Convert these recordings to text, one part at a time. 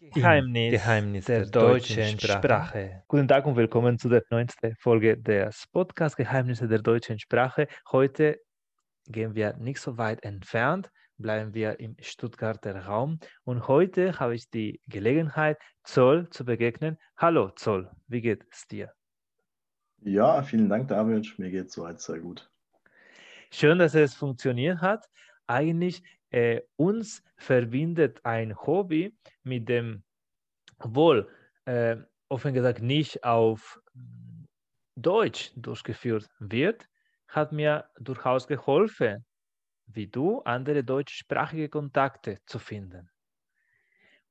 Geheimnis, Geheimnis der, der deutschen Sprache. Sprache. Guten Tag und willkommen zu der neunten Folge des Podcasts Geheimnisse der deutschen Sprache. Heute gehen wir nicht so weit entfernt, bleiben wir im Stuttgarter Raum und heute habe ich die Gelegenheit, Zoll zu begegnen. Hallo Zoll, wie geht es dir? Ja, vielen Dank, David. Mir geht es soweit sehr gut. Schön, dass es funktioniert hat. Eigentlich äh, uns verbindet ein Hobby mit dem, obwohl äh, offen gesagt nicht auf Deutsch durchgeführt wird, hat mir durchaus geholfen, wie du andere deutschsprachige Kontakte zu finden.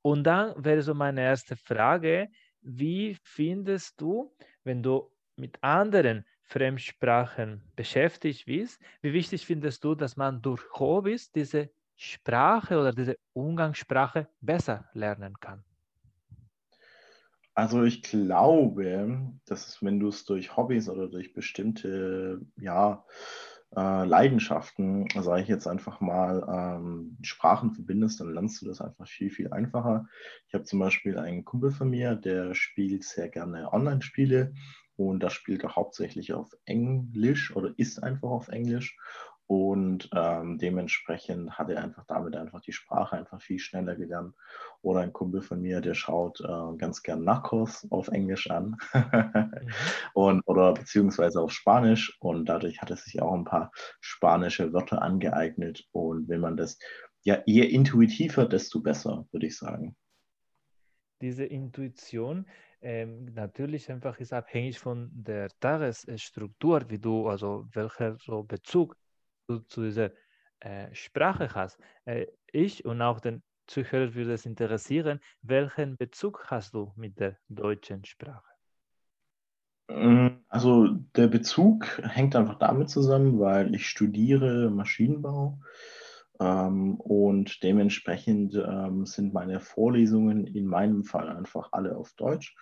Und dann wäre so meine erste Frage, wie findest du, wenn du mit anderen Fremdsprachen beschäftigt bist, wie wichtig findest du, dass man durch Hobbys diese Sprache oder diese Umgangssprache besser lernen kann? Also ich glaube, dass es, wenn du es durch Hobbys oder durch bestimmte ja, äh, Leidenschaften, sage ich jetzt einfach mal, ähm, Sprachen verbindest, dann lernst du das einfach viel, viel einfacher. Ich habe zum Beispiel einen Kumpel von mir, der spielt sehr gerne Online-Spiele und das spielt er hauptsächlich auf Englisch oder ist einfach auf Englisch. Und ähm, dementsprechend hat er einfach damit einfach die Sprache einfach viel schneller gelernt. Oder ein Kumpel von mir, der schaut äh, ganz gern Narcos auf Englisch an mhm. und, oder beziehungsweise auf Spanisch. Und dadurch hat er sich auch ein paar spanische Wörter angeeignet. Und wenn man das ja eher intuitiver, desto besser, würde ich sagen. Diese Intuition, ähm, natürlich einfach ist abhängig von der Tagesstruktur, wie du, also welcher so Bezug du zu dieser äh, Sprache hast. Äh, ich und auch den Zuhörer würde es interessieren, welchen Bezug hast du mit der deutschen Sprache? Mm, also der Bezug hängt einfach damit zusammen, weil ich studiere Maschinenbau ähm, und dementsprechend ähm, sind meine Vorlesungen in meinem Fall einfach alle auf Deutsch.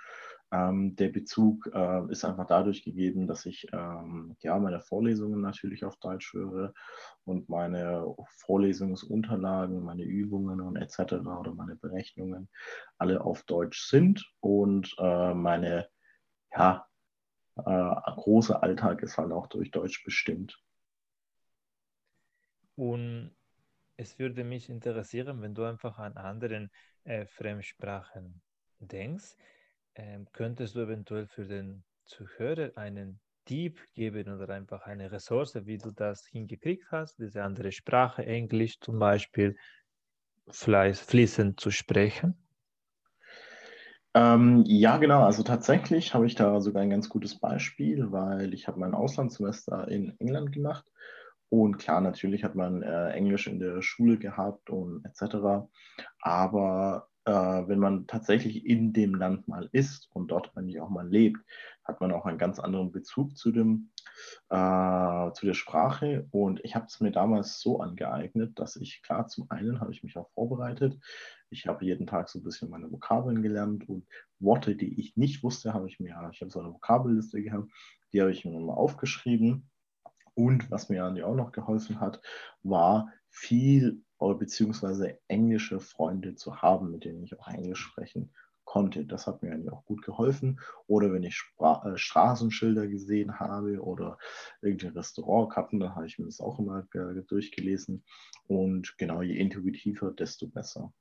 Ähm, der Bezug äh, ist einfach dadurch gegeben, dass ich ähm, ja, meine Vorlesungen natürlich auf Deutsch höre und meine Vorlesungsunterlagen, meine Übungen und etc. oder meine Berechnungen alle auf Deutsch sind und äh, meine ja, äh, große Alltag ist halt auch durch Deutsch bestimmt. Und es würde mich interessieren, wenn du einfach an anderen äh, Fremdsprachen denkst ähm, könntest du eventuell für den Zuhörer einen Tipp geben oder einfach eine Ressource, wie du das hingekriegt hast, diese andere Sprache, Englisch zum Beispiel, fließend zu sprechen? Ähm, ja, genau. Also tatsächlich habe ich da sogar ein ganz gutes Beispiel, weil ich habe mein Auslandssemester in England gemacht und klar, natürlich hat man äh, Englisch in der Schule gehabt und etc. Aber äh, wenn man tatsächlich in dem Land mal ist und dort eigentlich auch mal lebt, hat man auch einen ganz anderen Bezug zu, dem, äh, zu der Sprache. Und ich habe es mir damals so angeeignet, dass ich, klar, zum einen habe ich mich auch vorbereitet. Ich habe jeden Tag so ein bisschen meine Vokabeln gelernt und Worte, die ich nicht wusste, habe ich mir, ich habe so eine Vokabelliste gehabt, die habe ich mir mal aufgeschrieben. Und was mir auch noch geholfen hat, war viel beziehungsweise englische Freunde zu haben, mit denen ich auch Englisch sprechen konnte. Das hat mir eigentlich auch gut geholfen. Oder wenn ich Spra äh, Straßenschilder gesehen habe oder irgendein Restaurantkarten, dann habe ich mir das auch immer äh, durchgelesen. Und genau, je intuitiver, desto besser.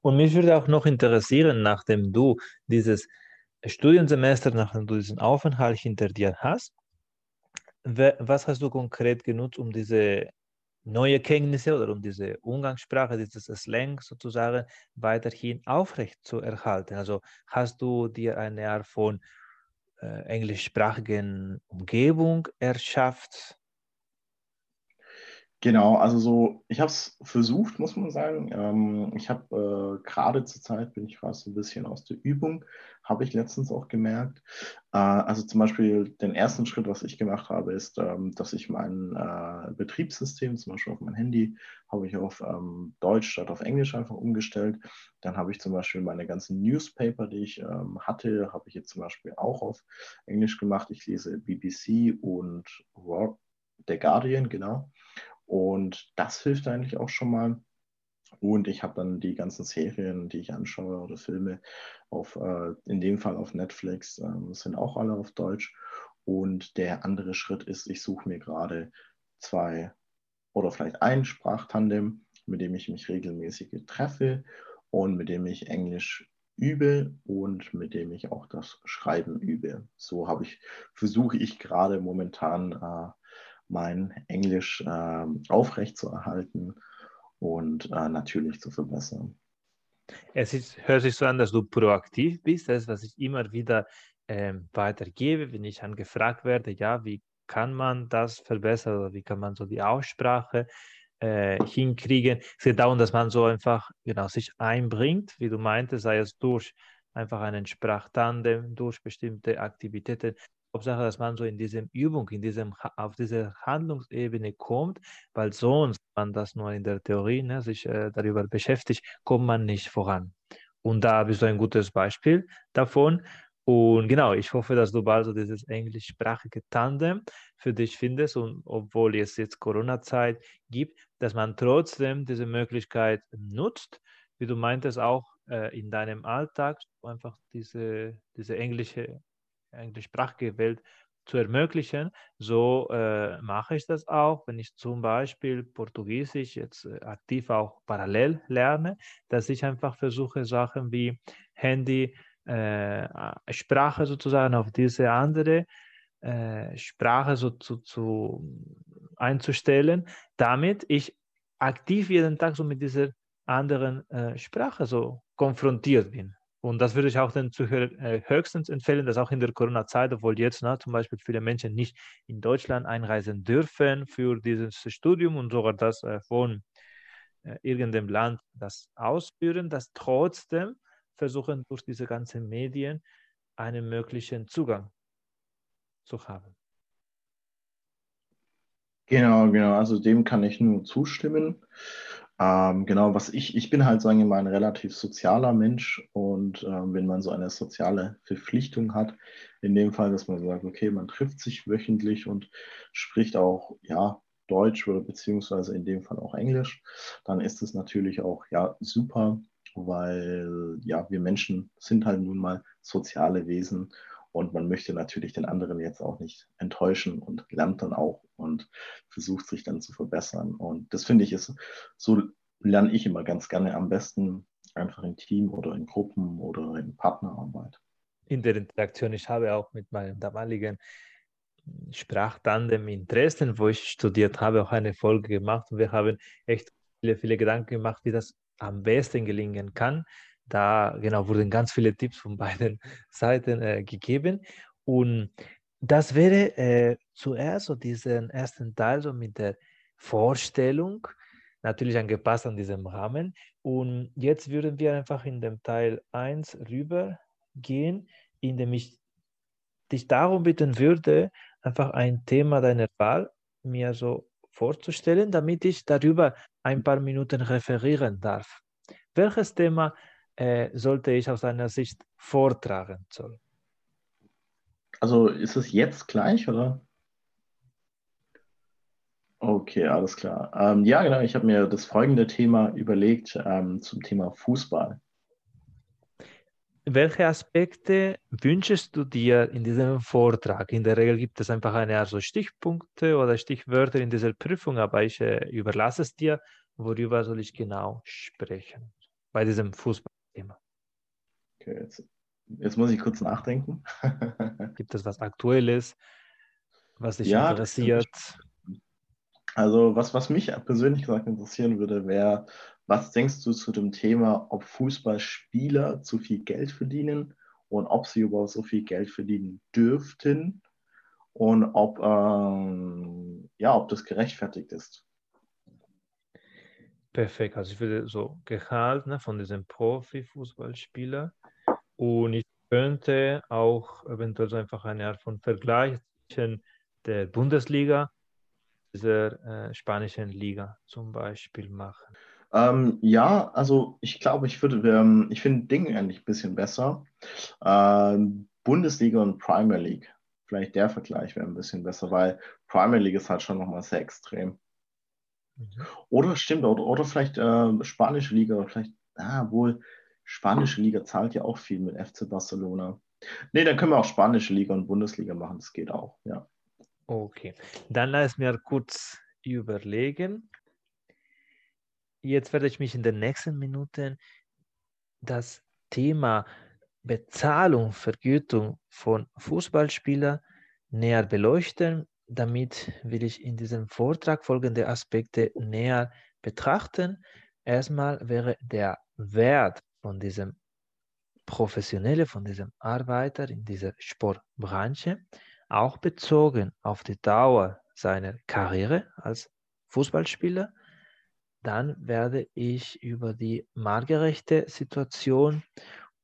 Und mich würde auch noch interessieren, nachdem du dieses Studiensemester, nachdem du diesen Aufenthalt hinter dir hast, was hast du konkret genutzt, um diese neue Kenntnisse oder um diese Umgangssprache, dieses Slang sozusagen weiterhin aufrecht zu erhalten? Also hast du dir eine Art von äh, englischsprachigen Umgebung erschafft? Genau, also so, ich habe es versucht, muss man sagen. Ähm, ich habe äh, gerade zur Zeit, bin ich so ein bisschen aus der Übung, habe ich letztens auch gemerkt. Äh, also zum Beispiel den ersten Schritt, was ich gemacht habe, ist, ähm, dass ich mein äh, Betriebssystem, zum Beispiel auf mein Handy, habe ich auf ähm, Deutsch statt auf Englisch einfach umgestellt. Dann habe ich zum Beispiel meine ganzen Newspaper, die ich ähm, hatte, habe ich jetzt zum Beispiel auch auf Englisch gemacht. Ich lese BBC und The Guardian, genau. Und das hilft eigentlich auch schon mal. Und ich habe dann die ganzen Serien, die ich anschaue oder Filme, auf, äh, in dem Fall auf Netflix, äh, sind auch alle auf Deutsch. Und der andere Schritt ist, ich suche mir gerade zwei oder vielleicht ein Sprachtandem, mit dem ich mich regelmäßig treffe und mit dem ich Englisch übe und mit dem ich auch das Schreiben übe. So habe ich, versuche ich gerade momentan äh, mein Englisch äh, aufrechtzuerhalten und äh, natürlich zu verbessern. Es ist, hört sich so an, dass du proaktiv bist. Das ist, was ich immer wieder ähm, weitergebe, wenn ich angefragt werde, ja, wie kann man das verbessern oder wie kann man so die Aussprache äh, hinkriegen. Es geht darum, dass man so einfach genau, sich einbringt, wie du meintest, sei es durch einfach einen Sprachtandem, durch bestimmte Aktivitäten. Hauptsache, dass man so in diesem Übung, in diesem, auf diese Handlungsebene kommt, weil sonst, wenn man das nur in der Theorie ne, sich äh, darüber beschäftigt, kommt man nicht voran. Und da bist du ein gutes Beispiel davon. Und genau, ich hoffe, dass du bald so dieses englischsprachige Tandem für dich findest und obwohl es jetzt Corona-Zeit gibt, dass man trotzdem diese Möglichkeit nutzt, wie du meintest, auch äh, in deinem Alltag einfach diese, diese englische, englischsprachige Welt zu ermöglichen. So äh, mache ich das auch, wenn ich zum Beispiel Portugiesisch jetzt äh, aktiv auch parallel lerne, dass ich einfach versuche, Sachen wie Handy, äh, Sprache sozusagen auf diese andere äh, Sprache so zu, zu einzustellen, damit ich aktiv jeden Tag so mit dieser anderen äh, Sprache so konfrontiert bin. Und das würde ich auch den Zuhörern äh, höchstens empfehlen, dass auch in der Corona-Zeit, obwohl jetzt na, zum Beispiel viele Menschen nicht in Deutschland einreisen dürfen für dieses Studium und sogar das äh, von äh, irgendeinem Land das ausführen, dass trotzdem versuchen, durch diese ganzen Medien einen möglichen Zugang zu haben. Genau, genau. Also dem kann ich nur zustimmen. Ähm, genau, was ich, ich bin halt, sagen wir mal, ein relativ sozialer Mensch und ähm, wenn man so eine soziale Verpflichtung hat, in dem Fall, dass man sagt, okay, man trifft sich wöchentlich und spricht auch, ja, Deutsch oder beziehungsweise in dem Fall auch Englisch, dann ist es natürlich auch, ja, super weil ja, wir Menschen sind halt nun mal soziale Wesen und man möchte natürlich den anderen jetzt auch nicht enttäuschen und lernt dann auch und versucht sich dann zu verbessern. Und das finde ich ist, so lerne ich immer ganz gerne am besten, einfach im Team oder in Gruppen oder in Partnerarbeit. In der Interaktion, ich habe auch mit meinem damaligen Sprachtandem in Dresden, wo ich studiert habe, auch eine Folge gemacht und wir haben echt viele, viele Gedanken gemacht, wie das am besten gelingen kann. Da genau wurden ganz viele Tipps von beiden Seiten äh, gegeben. Und das wäre äh, zuerst so diesen ersten Teil so mit der Vorstellung, natürlich angepasst an diesem Rahmen. Und jetzt würden wir einfach in dem Teil 1 rübergehen, in dem ich dich darum bitten würde, einfach ein Thema deiner Wahl mir so vorzustellen, damit ich darüber ein paar Minuten referieren darf. Welches Thema äh, sollte ich aus deiner Sicht vortragen sollen? Also ist es jetzt gleich, oder? Okay, alles klar. Ähm, ja, genau, ich habe mir das folgende Thema überlegt ähm, zum Thema Fußball. Welche Aspekte wünschst du dir in diesem Vortrag? In der Regel gibt es einfach eine Art so Stichpunkte oder Stichwörter in dieser Prüfung, aber ich äh, überlasse es dir. Worüber soll ich genau sprechen bei diesem Fußballthema? Okay, jetzt, jetzt, muss ich kurz nachdenken. gibt es was Aktuelles, was dich ja, interessiert? Also was, was mich persönlich gesagt interessieren würde, wäre, was denkst du zu dem Thema, ob Fußballspieler zu viel Geld verdienen und ob sie überhaupt so viel Geld verdienen dürften und ob, ähm, ja, ob das gerechtfertigt ist? Perfekt, also ich würde so Gehalt ne, von diesem Profifußballspieler und ich könnte auch eventuell so einfach eine Art von Vergleich zwischen der Bundesliga dieser äh, spanischen Liga zum Beispiel machen. Ähm, ja, also ich glaube, ich würde, ähm, ich finde Ding eigentlich ein bisschen besser. Ähm, Bundesliga und Premier League. Vielleicht der Vergleich wäre ein bisschen besser, weil Premier League ist halt schon nochmal sehr extrem. Mhm. Oder stimmt, oder, oder vielleicht äh, spanische Liga, vielleicht, ah, wohl, spanische Liga zahlt ja auch viel mit FC Barcelona. Nee, dann können wir auch spanische Liga und Bundesliga machen, das geht auch, ja. Okay, dann lass mir kurz überlegen. Jetzt werde ich mich in den nächsten Minuten das Thema Bezahlung, Vergütung von Fußballspielern näher beleuchten. Damit will ich in diesem Vortrag folgende Aspekte näher betrachten. Erstmal wäre der Wert von diesem Professionelle, von diesem Arbeiter in dieser Sportbranche, auch bezogen auf die Dauer seiner Karriere als Fußballspieler. Dann werde ich über die marktgerechte Situation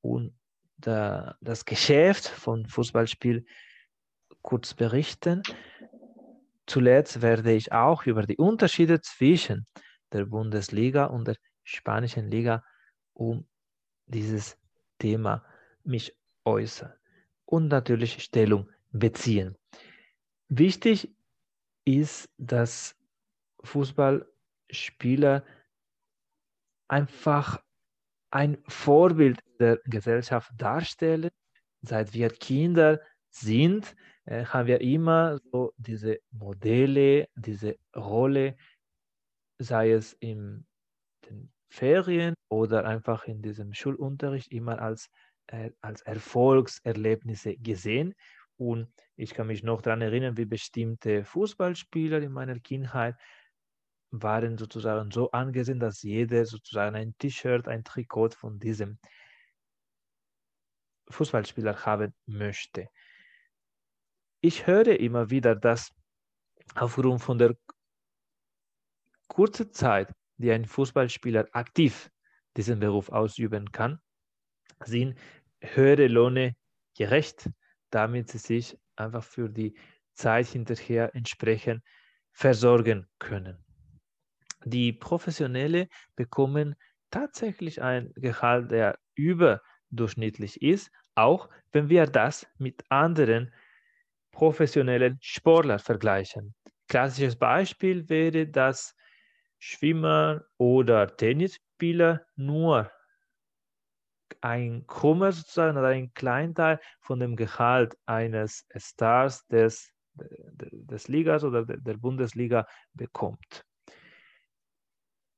und der, das Geschäft von Fußballspiel kurz berichten. Zuletzt werde ich auch über die Unterschiede zwischen der Bundesliga und der spanischen Liga um dieses Thema mich äußern und natürlich Stellung beziehen. Wichtig ist, dass Fußballspieler einfach ein Vorbild der Gesellschaft darstellen. Seit wir Kinder sind, äh, haben wir immer so diese Modelle, diese Rolle, sei es den Ferien oder einfach in diesem Schulunterricht, immer als, äh, als Erfolgserlebnisse gesehen. Und ich kann mich noch daran erinnern, wie bestimmte Fußballspieler in meiner Kindheit waren sozusagen so angesehen, dass jeder sozusagen ein T-Shirt, ein Trikot von diesem Fußballspieler haben möchte. Ich höre immer wieder, dass aufgrund von der kurzen Zeit, die ein Fußballspieler aktiv diesen Beruf ausüben kann, sind höhere Löhne gerecht, damit sie sich einfach für die Zeit hinterher entsprechend versorgen können. Die Professionelle bekommen tatsächlich ein Gehalt, der überdurchschnittlich ist, auch wenn wir das mit anderen professionellen Sportlern vergleichen. Klassisches Beispiel wäre, dass Schwimmer oder Tennisspieler nur ein Krummer sozusagen oder ein Kleinteil von dem Gehalt eines Stars des, des Ligas oder der Bundesliga bekommt.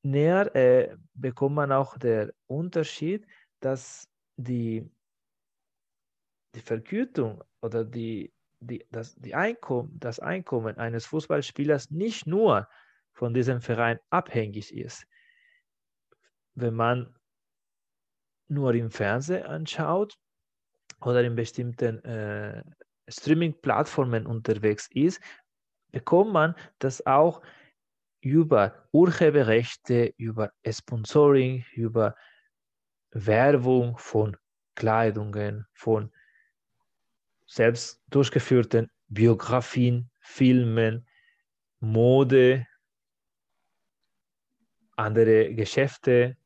Näher äh, bekommt man auch der Unterschied, dass die, die Vergütung oder die, die, das, die Einkommen, das Einkommen eines Fußballspielers nicht nur von diesem Verein abhängig ist. Wenn man nur im Fernsehen anschaut oder in bestimmten äh, Streaming-Plattformen unterwegs ist, bekommt man das auch über Urheberrechte, über Sponsoring, über Werbung von Kleidungen, von selbst durchgeführten Biografien, Filmen, Mode, andere Geschäfte,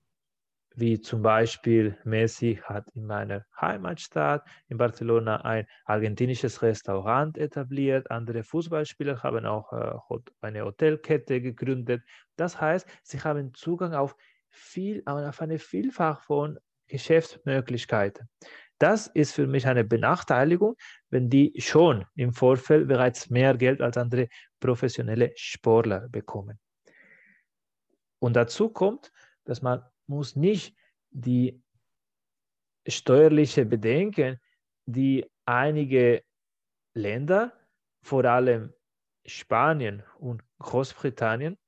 wie zum Beispiel Messi hat in meiner Heimatstadt in Barcelona ein argentinisches Restaurant etabliert. Andere Fußballspieler haben auch äh, eine Hotelkette gegründet. Das heißt, sie haben Zugang auf, viel, auf eine Vielfach von Geschäftsmöglichkeiten. Das ist für mich eine Benachteiligung, wenn die schon im Vorfeld bereits mehr Geld als andere professionelle Sportler bekommen. Und dazu kommt, dass man muss nicht die steuerliche Bedenken, die einige Länder, vor allem Spanien und Großbritannien,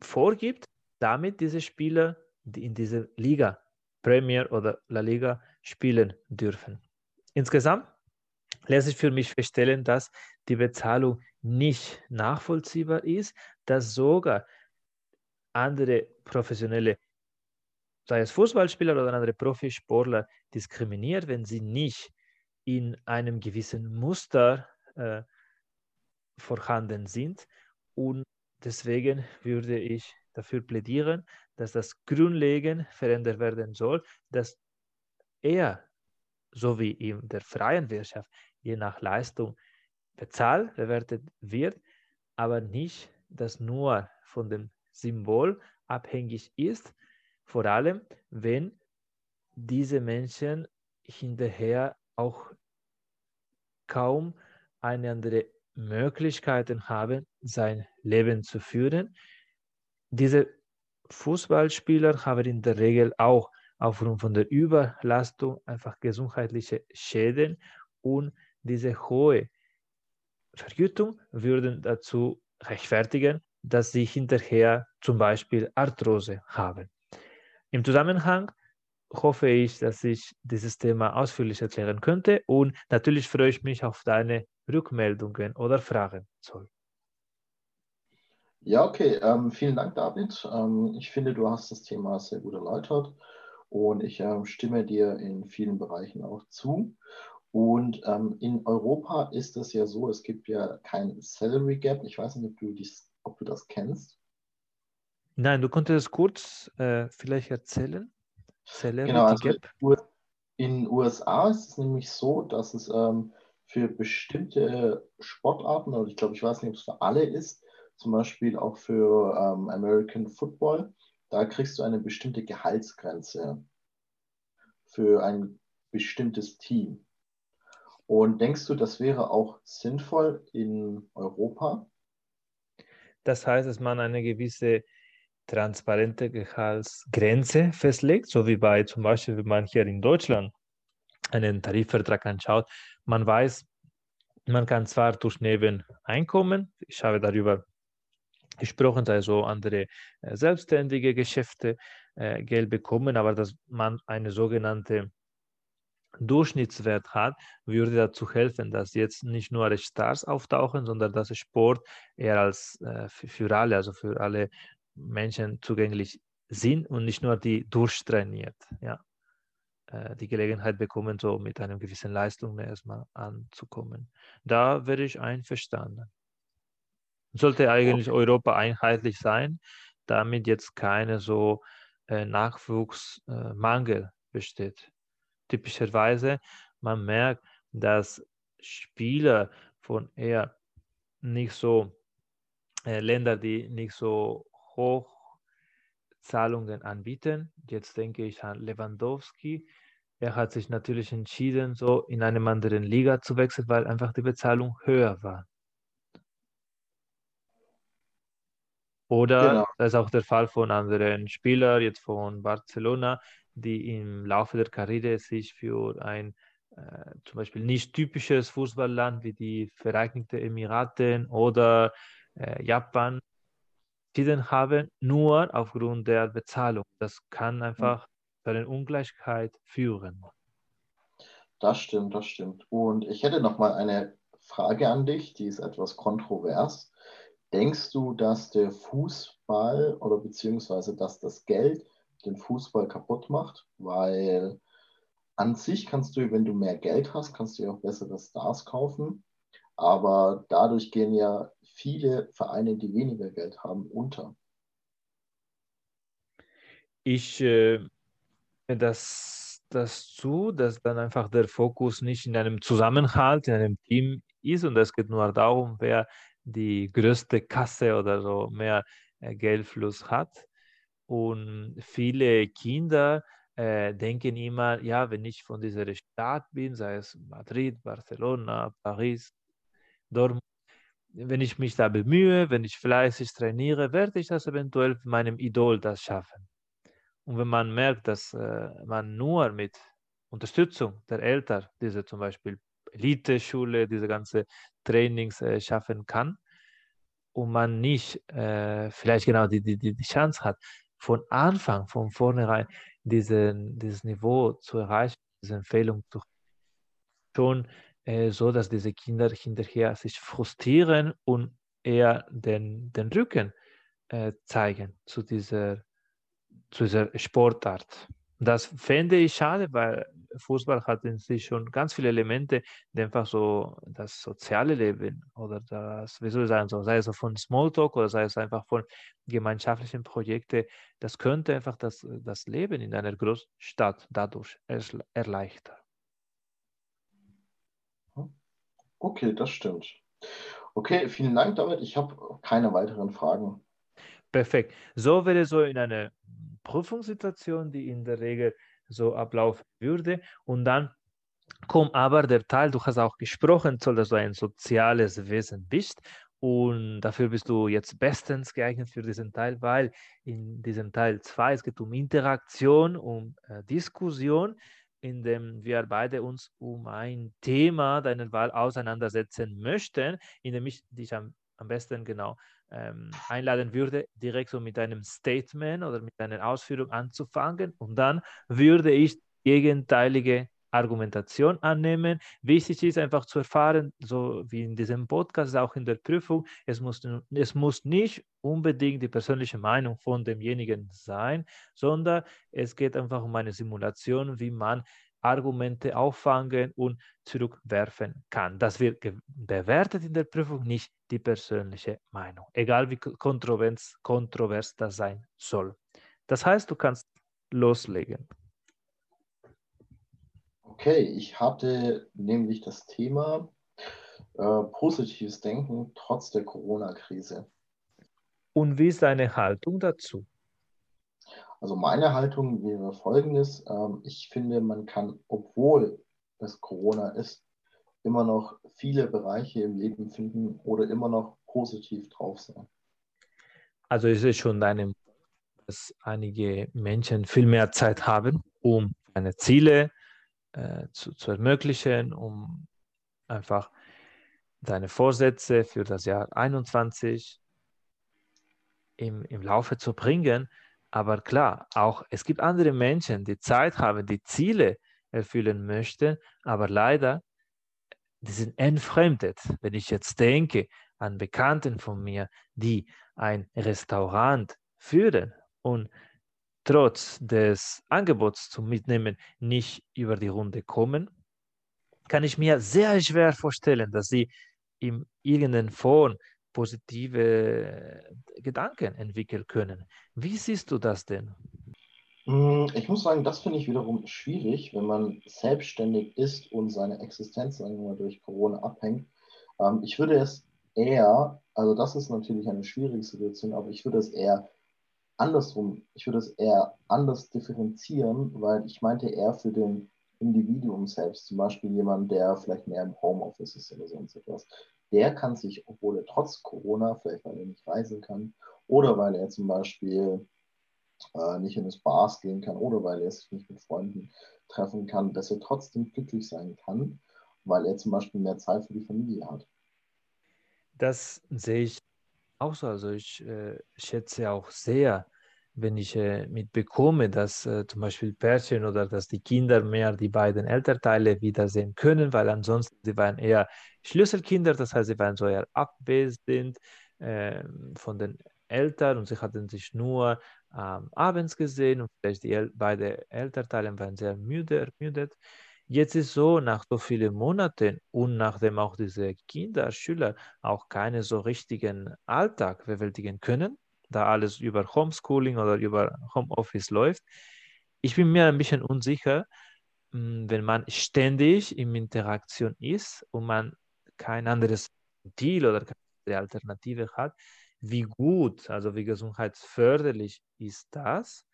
vorgibt, damit diese Spieler die in dieser Liga, Premier oder La Liga, spielen dürfen. Insgesamt lässt sich für mich feststellen, dass die Bezahlung nicht nachvollziehbar ist, dass sogar andere professionelle, sei es Fußballspieler oder andere Profisportler, diskriminiert, wenn sie nicht in einem gewissen Muster äh, vorhanden sind. Und deswegen würde ich dafür plädieren, dass das grundlegend verändert werden soll, dass er, so wie in der freien Wirtschaft, je nach Leistung bezahlt, bewertet wird, aber nicht das nur von dem Symbol abhängig ist, vor allem wenn diese Menschen hinterher auch kaum eine andere Möglichkeit haben, sein Leben zu führen. Diese Fußballspieler haben in der Regel auch aufgrund von der Überlastung einfach gesundheitliche Schäden und diese hohe Vergütung würden dazu rechtfertigen, dass sie hinterher zum Beispiel Arthrose haben. Im Zusammenhang hoffe ich, dass ich dieses Thema ausführlich erklären könnte und natürlich freue ich mich auf deine Rückmeldungen oder Fragen. Zoll. Ja, okay. Ähm, vielen Dank, David. Ähm, ich finde, du hast das Thema sehr gut erläutert und ich ähm, stimme dir in vielen Bereichen auch zu. Und ähm, in Europa ist es ja so, es gibt ja kein Salary Gap. Ich weiß nicht, ob du, dies, ob du das kennst. Nein, du konntest es kurz äh, vielleicht erzählen. Salary genau, also Gap. In den USA ist es nämlich so, dass es ähm, für bestimmte Sportarten, oder ich glaube, ich weiß nicht, ob es für alle ist, zum Beispiel auch für ähm, American Football, da kriegst du eine bestimmte Gehaltsgrenze für ein bestimmtes Team. Und denkst du, das wäre auch sinnvoll in Europa? Das heißt, dass man eine gewisse transparente Gehaltsgrenze festlegt, so wie bei zum Beispiel, wenn man hier in Deutschland einen Tarifvertrag anschaut, man weiß, man kann zwar durch Nebeneinkommen, ich habe darüber gesprochen, also andere äh, selbstständige Geschäfte äh, Geld bekommen, aber dass man eine sogenannte Durchschnittswert hat, würde dazu helfen, dass jetzt nicht nur Stars auftauchen, sondern dass Sport eher als äh, für, alle, also für alle Menschen zugänglich sind und nicht nur die durchtrainiert, ja, äh, die Gelegenheit bekommen, so mit einer gewissen Leistung erstmal anzukommen. Da wäre ich einverstanden. Sollte eigentlich okay. Europa einheitlich sein, damit jetzt keine so äh, Nachwuchsmangel äh, besteht typischerweise, man merkt, dass Spieler von eher nicht so äh, Länder, die nicht so hoch Zahlungen anbieten. Jetzt denke ich an Lewandowski. Er hat sich natürlich entschieden, so in eine andere Liga zu wechseln, weil einfach die Bezahlung höher war. Oder genau. das ist auch der Fall von anderen Spielern, jetzt von Barcelona, die im Laufe der Karriere sich für ein äh, zum Beispiel nicht typisches Fußballland wie die Vereinigten Emiraten oder äh, Japan entschieden haben, nur aufgrund der Bezahlung. Das kann einfach zu einer Ungleichheit führen. Das stimmt, das stimmt. Und ich hätte noch mal eine Frage an dich, die ist etwas kontrovers. Denkst du, dass der Fußball oder beziehungsweise dass das Geld den Fußball kaputt macht, weil an sich kannst du, wenn du mehr Geld hast, kannst du ja auch bessere Stars kaufen. Aber dadurch gehen ja viele Vereine, die weniger Geld haben, unter. Ich äh, das, das zu, dass dann einfach der Fokus nicht in einem Zusammenhalt, in einem Team ist und es geht nur darum, wer die größte Kasse oder so mehr äh, Geldfluss hat. Und viele Kinder äh, denken immer, ja, wenn ich von dieser Stadt bin, sei es Madrid, Barcelona, Paris, Dortmund, wenn ich mich da bemühe, wenn ich fleißig trainiere, werde ich das eventuell mit meinem Idol das schaffen. Und wenn man merkt, dass äh, man nur mit Unterstützung der Eltern diese zum Beispiel Elite-Schule, diese ganze Trainings äh, schaffen kann und man nicht äh, vielleicht genau die, die, die Chance hat, von Anfang, von vornherein diesen, dieses Niveau zu erreichen, diese Empfehlung zu schon äh, so, dass diese Kinder hinterher sich frustrieren und eher den, den Rücken äh, zeigen zu dieser, zu dieser Sportart. Das fände ich schade, weil Fußball hat in sich schon ganz viele Elemente, die einfach so das soziale Leben oder das, wie soll ich sagen, so, sei es von Smalltalk oder sei es einfach von gemeinschaftlichen Projekten, das könnte einfach das, das Leben in einer Großstadt dadurch erleichtern. Okay, das stimmt. Okay, vielen Dank, David. Ich habe keine weiteren Fragen. Perfekt. So wäre so in einer Prüfungssituation, die in der Regel so ablaufen würde. Und dann kommt aber der Teil, du hast auch gesprochen, dass du ein soziales Wesen bist. Und dafür bist du jetzt bestens geeignet für diesen Teil, weil in diesem Teil 2 es geht um Interaktion, um äh, Diskussion, in dem wir beide uns um ein Thema deiner Wahl auseinandersetzen möchten, in dem ich dich am, am besten genau ähm, einladen würde, direkt so mit einem Statement oder mit einer Ausführung anzufangen und dann würde ich gegenteilige Argumentation annehmen. Wichtig ist einfach zu erfahren, so wie in diesem Podcast, auch in der Prüfung, es muss, es muss nicht unbedingt die persönliche Meinung von demjenigen sein, sondern es geht einfach um eine Simulation, wie man Argumente auffangen und zurückwerfen kann. Das wird bewertet in der Prüfung, nicht die persönliche Meinung, egal wie kontrovers, kontrovers das sein soll. Das heißt, du kannst loslegen. Okay, ich hatte nämlich das Thema äh, positives Denken trotz der Corona-Krise. Und wie ist deine Haltung dazu? Also meine Haltung wäre folgendes. Ähm, ich finde, man kann, obwohl es Corona ist, immer noch viele Bereiche im Leben finden oder immer noch positiv drauf sein. Also ist es schon deine, dass einige Menschen viel mehr Zeit haben, um seine Ziele äh, zu, zu ermöglichen, um einfach deine Vorsätze für das Jahr 21 im, im Laufe zu bringen aber klar, auch es gibt andere Menschen, die Zeit haben, die Ziele erfüllen möchten, aber leider, die sind entfremdet. Wenn ich jetzt denke an Bekannten von mir, die ein Restaurant führen und trotz des Angebots zum Mitnehmen nicht über die Runde kommen, kann ich mir sehr schwer vorstellen, dass sie in irgendeiner Form positive Gedanken entwickeln können. Wie siehst du das denn? Hm, ich muss sagen, das finde ich wiederum schwierig, wenn man selbstständig ist und seine Existenz durch Corona abhängt. Ähm, ich würde es eher, also das ist natürlich eine schwierige Situation, aber ich würde es eher andersrum, ich würde es eher anders differenzieren, weil ich meinte eher für den Individuum selbst, zum Beispiel jemand, der vielleicht mehr im Homeoffice ist oder sonst etwas der kann sich, obwohl er trotz Corona, vielleicht weil er nicht reisen kann oder weil er zum Beispiel äh, nicht in das Bars gehen kann oder weil er sich nicht mit Freunden treffen kann, dass er trotzdem glücklich sein kann, weil er zum Beispiel mehr Zeit für die Familie hat. Das sehe ich auch so. Also ich äh, schätze auch sehr wenn ich äh, mitbekomme, dass äh, zum Beispiel Pärchen oder dass die Kinder mehr die beiden Elternteile wiedersehen können, weil ansonsten sie waren eher Schlüsselkinder, das heißt, sie waren so eher abwesend äh, von den Eltern und sie hatten sich nur ähm, abends gesehen und vielleicht die El beiden Elternteile waren sehr müde, ermüdet. Jetzt ist so, nach so vielen Monaten und nachdem auch diese Kinder, Schüler auch keine so richtigen Alltag bewältigen können, da alles über Homeschooling oder über Homeoffice läuft. Ich bin mir ein bisschen unsicher, hm, wenn man ständig in Interaktion ist und man kein anderes Deal oder keine Alternative hat, wie gut, also wie gesundheitsförderlich ist das?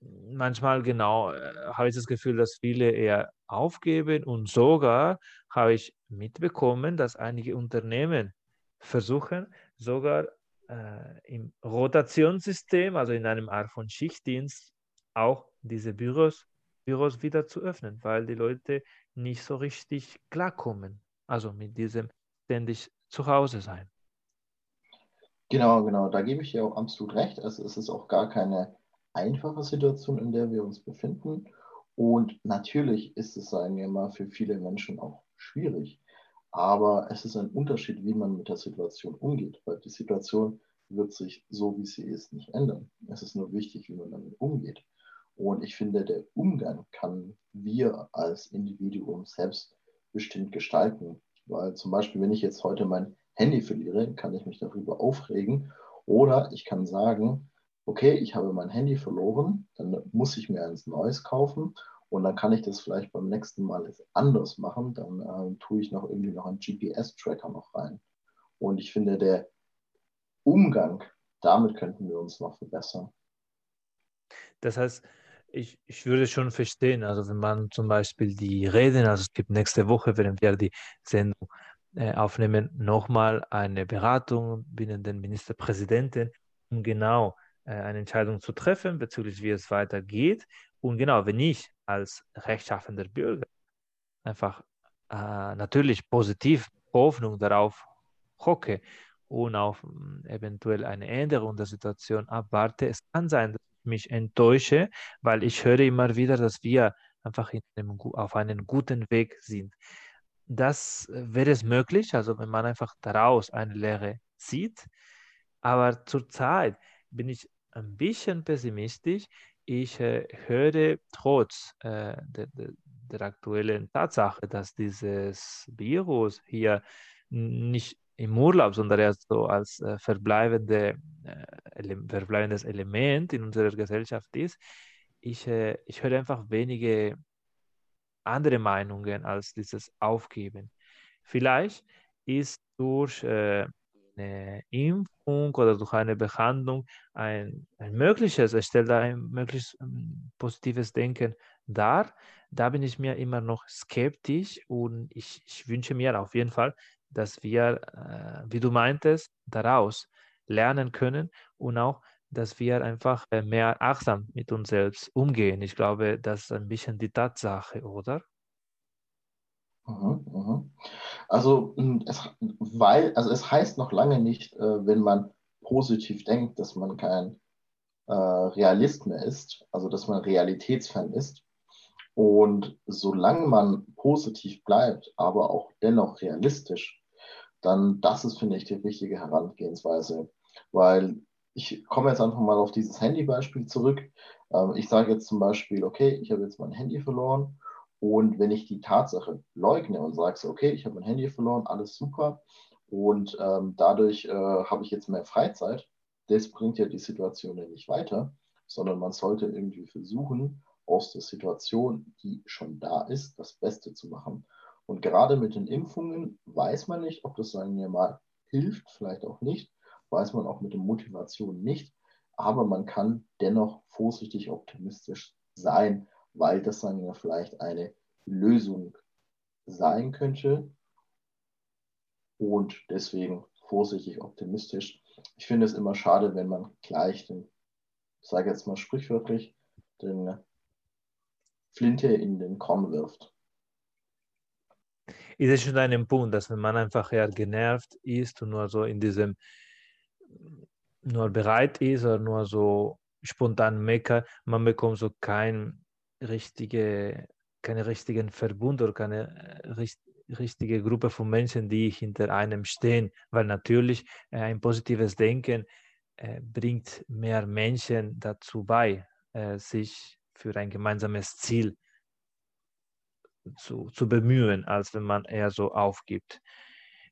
Manchmal genau äh, habe ich das Gefühl, dass viele eher aufgeben und sogar habe ich mitbekommen, dass einige Unternehmen versuchen, sogar äh, im Rotationssystem, also in einem Art von Schichtdienst, auch diese Büros, Büros wieder zu öffnen, weil die Leute nicht so richtig klarkommen. Also mit diesem ständig zu Hause sein. Genau, genau, da gebe ich dir auch absolut recht. Also es ist auch gar keine einfache Situation, in der wir uns befinden. Und natürlich ist es, sagen wir mal, für viele Menschen auch schwierig. Aber es ist ein Unterschied, wie man mit der Situation umgeht, weil die Situation wird sich so, wie sie ist, nicht ändern. Es ist nur wichtig, wie man damit umgeht. Und ich finde, der Umgang kann wir als Individuum selbstbestimmt gestalten. Weil zum Beispiel, wenn ich jetzt heute mein Handy verliere, kann ich mich darüber aufregen. Oder ich kann sagen, okay, ich habe mein Handy verloren, dann muss ich mir eins Neues kaufen und dann kann ich das vielleicht beim nächsten Mal anders machen. Dann äh, tue ich noch irgendwie noch einen GPS-Tracker noch rein. Und ich finde, der Umgang, damit könnten wir uns noch verbessern. Das heißt, ich, ich würde schon verstehen, also wenn man zum Beispiel die Reden, also es gibt nächste Woche, wenn wir die Sendung äh, aufnehmen, nochmal eine Beratung binnen den Ministerpräsidenten, um genau äh, eine Entscheidung zu treffen bezüglich, wie es weitergeht. Und genau, wenn ich als rechtschaffender Bürger einfach äh, natürlich positiv Hoffnung darauf hocke und auf äh, eventuell eine Änderung der Situation abwarte, es kann sein, dass ich mich enttäusche, weil ich höre immer wieder, dass wir einfach einem, auf einem guten Weg sind. Das äh, wäre es möglich, also wenn man einfach daraus eine Lehre zieht. Aber zurzeit bin ich ein bisschen pessimistisch. Ich äh, höre trotz äh, der, der, der, aktuellen Tatsache, dass dieses Virus hier nicht im Urlaub, sondern erst so als äh, verbleibende, äh, verbleibendes Element in unserer Gesellschaft ist. Ich, äh, ich höre einfach wenige andere Meinungen als dieses Aufgeben. Vielleicht ist durch äh, eine Impfung oder durch eine Behandlung ein, ein mögliches, es stellt ein mögliches ähm, positives Denken dar. Da bin ich mir immer noch skeptisch und ich, ich wünsche mir auf jeden Fall, dass wir, äh, wie du meintest, daraus lernen können und auch, dass wir einfach mehr achtsam mit uns selbst umgehen. Ich glaube, das ist ein bisschen die Tatsache, oder? Mhm, mhm. Also, hm, es, weil, also es heißt noch lange nicht, äh, wenn man positiv denkt, dass man kein äh, Realist mehr ist, also dass man Realitätsfan ist. Und solange man positiv bleibt, aber auch dennoch realistisch, dann das ist, finde ich, die richtige Herangehensweise. Weil ich komme jetzt einfach mal auf dieses Handybeispiel zurück. Ähm, ich sage jetzt zum Beispiel, okay, ich habe jetzt mein Handy verloren und wenn ich die Tatsache leugne und sage, so, okay, ich habe mein Handy verloren, alles super. Und ähm, dadurch äh, habe ich jetzt mehr Freizeit, das bringt ja die Situation ja nicht weiter, sondern man sollte irgendwie versuchen, aus der Situation, die schon da ist, das Beste zu machen. Und gerade mit den Impfungen weiß man nicht, ob das, sagen wir mal, hilft, vielleicht auch nicht, weiß man auch mit der Motivation nicht, aber man kann dennoch vorsichtig optimistisch sein, weil das dann ja vielleicht eine Lösung sein könnte. Und deswegen vorsichtig optimistisch. Ich finde es immer schade, wenn man gleich den, ich sage jetzt mal sprichwörtlich, den Flinte in den Korn wirft. Ist es schon ein Punkt, dass wenn man einfach eher genervt ist und nur so in diesem, nur bereit ist oder nur so spontan meckert, man bekommt so kein richtige, keine richtigen Verbund oder keine äh, richtige Gruppe von Menschen, die hinter einem stehen, weil natürlich äh, ein positives Denken äh, bringt mehr Menschen dazu bei, äh, sich für ein gemeinsames Ziel zu, zu bemühen, als wenn man eher so aufgibt.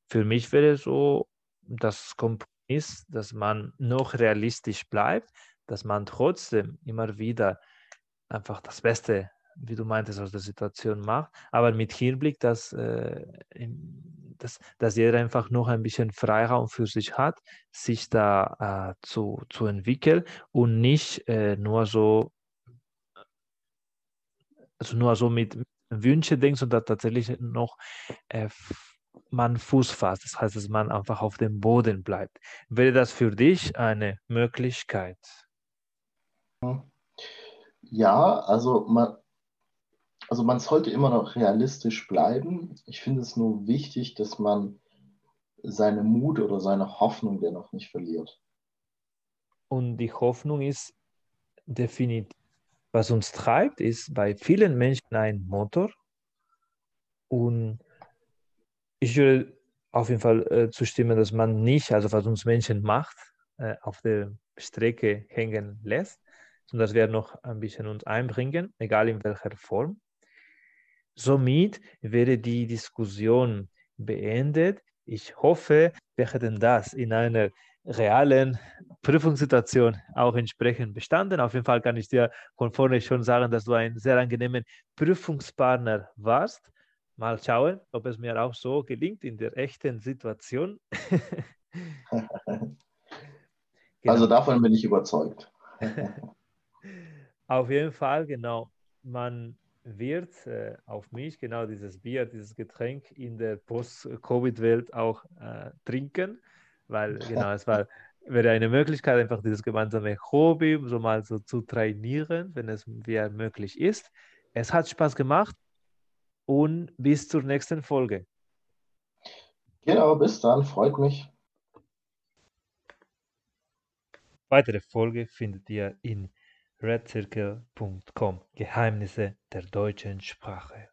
Für mich wäre so das Kompromiss, dass man noch realistisch bleibt, dass man trotzdem immer wieder einfach das Beste, wie du meintest, aus der Situation macht, aber mit Hinblick, dass, äh, dass, dass jeder einfach noch ein bisschen Freiraum für sich hat, sich da äh, zu, zu entwickeln und nicht äh, nur so also nur so mit Wünsche denkt, sondern tatsächlich noch äh, man Fuß fasst. Das heißt, dass man einfach auf dem Boden bleibt. Wäre das für dich eine Möglichkeit? Hm. Ja, also man, also man sollte immer noch realistisch bleiben. Ich finde es nur wichtig, dass man seine Mut oder seine Hoffnung dennoch nicht verliert. Und die Hoffnung ist definitiv, was uns treibt, ist bei vielen Menschen ein Motor. Und ich würde auf jeden Fall äh, zustimmen, dass man nicht, also was uns Menschen macht, äh, auf der Strecke hängen lässt, sondern dass wir noch ein bisschen uns einbringen, egal in welcher Form. Somit wäre die Diskussion beendet. Ich hoffe, wir hätten das in einer realen Prüfungssituation auch entsprechend bestanden. Auf jeden Fall kann ich dir von vorne schon sagen, dass du ein sehr angenehmer Prüfungspartner warst. mal schauen, ob es mir auch so gelingt in der echten Situation. genau. Also davon bin ich überzeugt. Auf jeden Fall, genau. Man wird äh, auf mich genau dieses Bier, dieses Getränk in der Post-Covid-Welt auch äh, trinken, weil genau, es war, wäre eine Möglichkeit, einfach dieses gemeinsame Hobby so mal so zu trainieren, wenn es wieder möglich ist. Es hat Spaß gemacht und bis zur nächsten Folge. Genau, bis dann, freut mich. Weitere Folge findet ihr in redcircle.com Geheimnisse der deutschen Sprache.